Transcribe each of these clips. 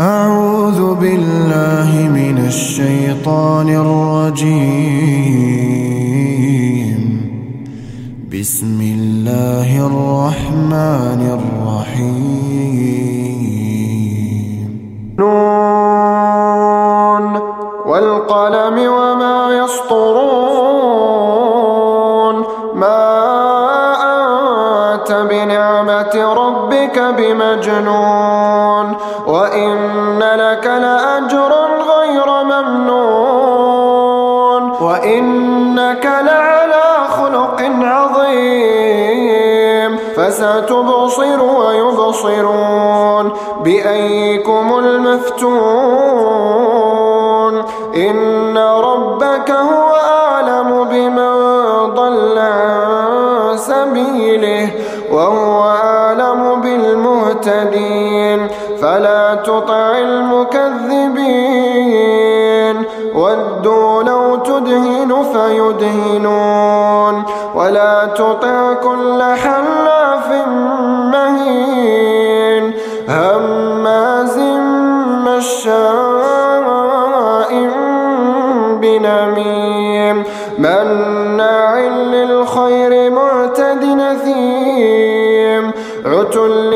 أعوذ بالله من الشيطان الرجيم. بسم الله الرحمن الرحيم. نون والقلم وما يسطرون بمجنون وإن لك لأجرا غير ممنون وإنك لعلى خلق عظيم فستبصر ويبصرون بأيكم المفتون إن ربك هو أعلم بمن ضل عن سبيله وهو بالمهتدين فلا تطع المكذبين ودوا لو تدهن فيدهنون ولا تطع كل حلاف مهين هماز مشاء بنميم مناع للخير معتد نثيم عتل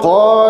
يتلاومون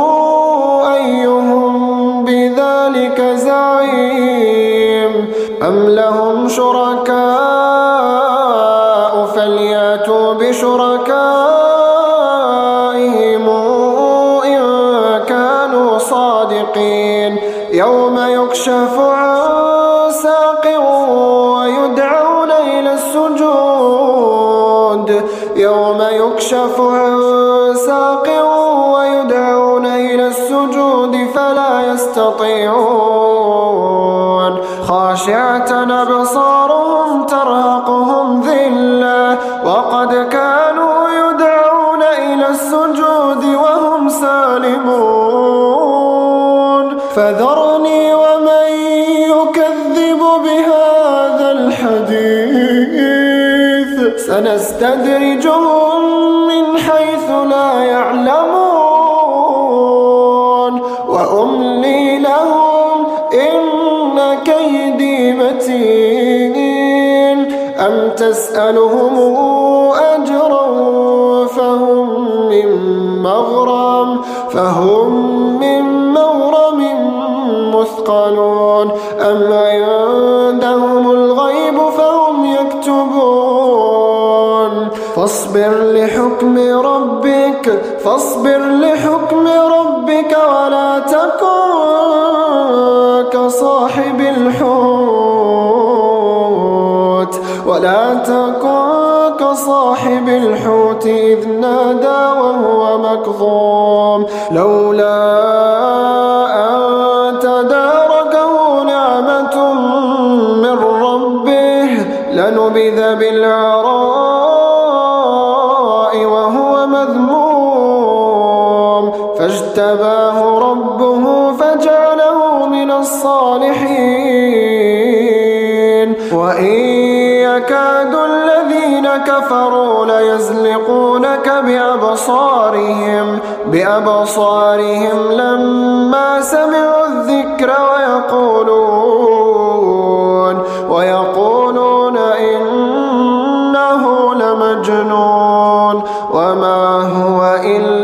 أم لهم شركاء فلياتوا بشركائهم إن كانوا صادقين يوم يكشف عن ساق ويدعون إلى السجود يوم يكشف عن ساق ويدعون إلى السجود فلا يستطيعون سالمون فذرني ومن يكذب بهذا الحديث. سنستدرجهم من حيث لا يعلمون. وأملي لهم إن كيدي متين. أم تسألهم أم عندهم الغيب فهم يكتبون؟ فاصبر لحكم ربك فاصبر لحكم ربك ولا تكن كصاحب الحوت. ولا تكن كصاحب الحوت إذ نادى وهو مكظوم. لولا أن لنبذ بالعراء وهو مذموم. فاجتباه ربه فجعله من الصالحين. وإن يكاد الذين كفروا ليزلقونك بأبصارهم بأبصارهم لما سمعوا الذكر ويقولون وما هو إلا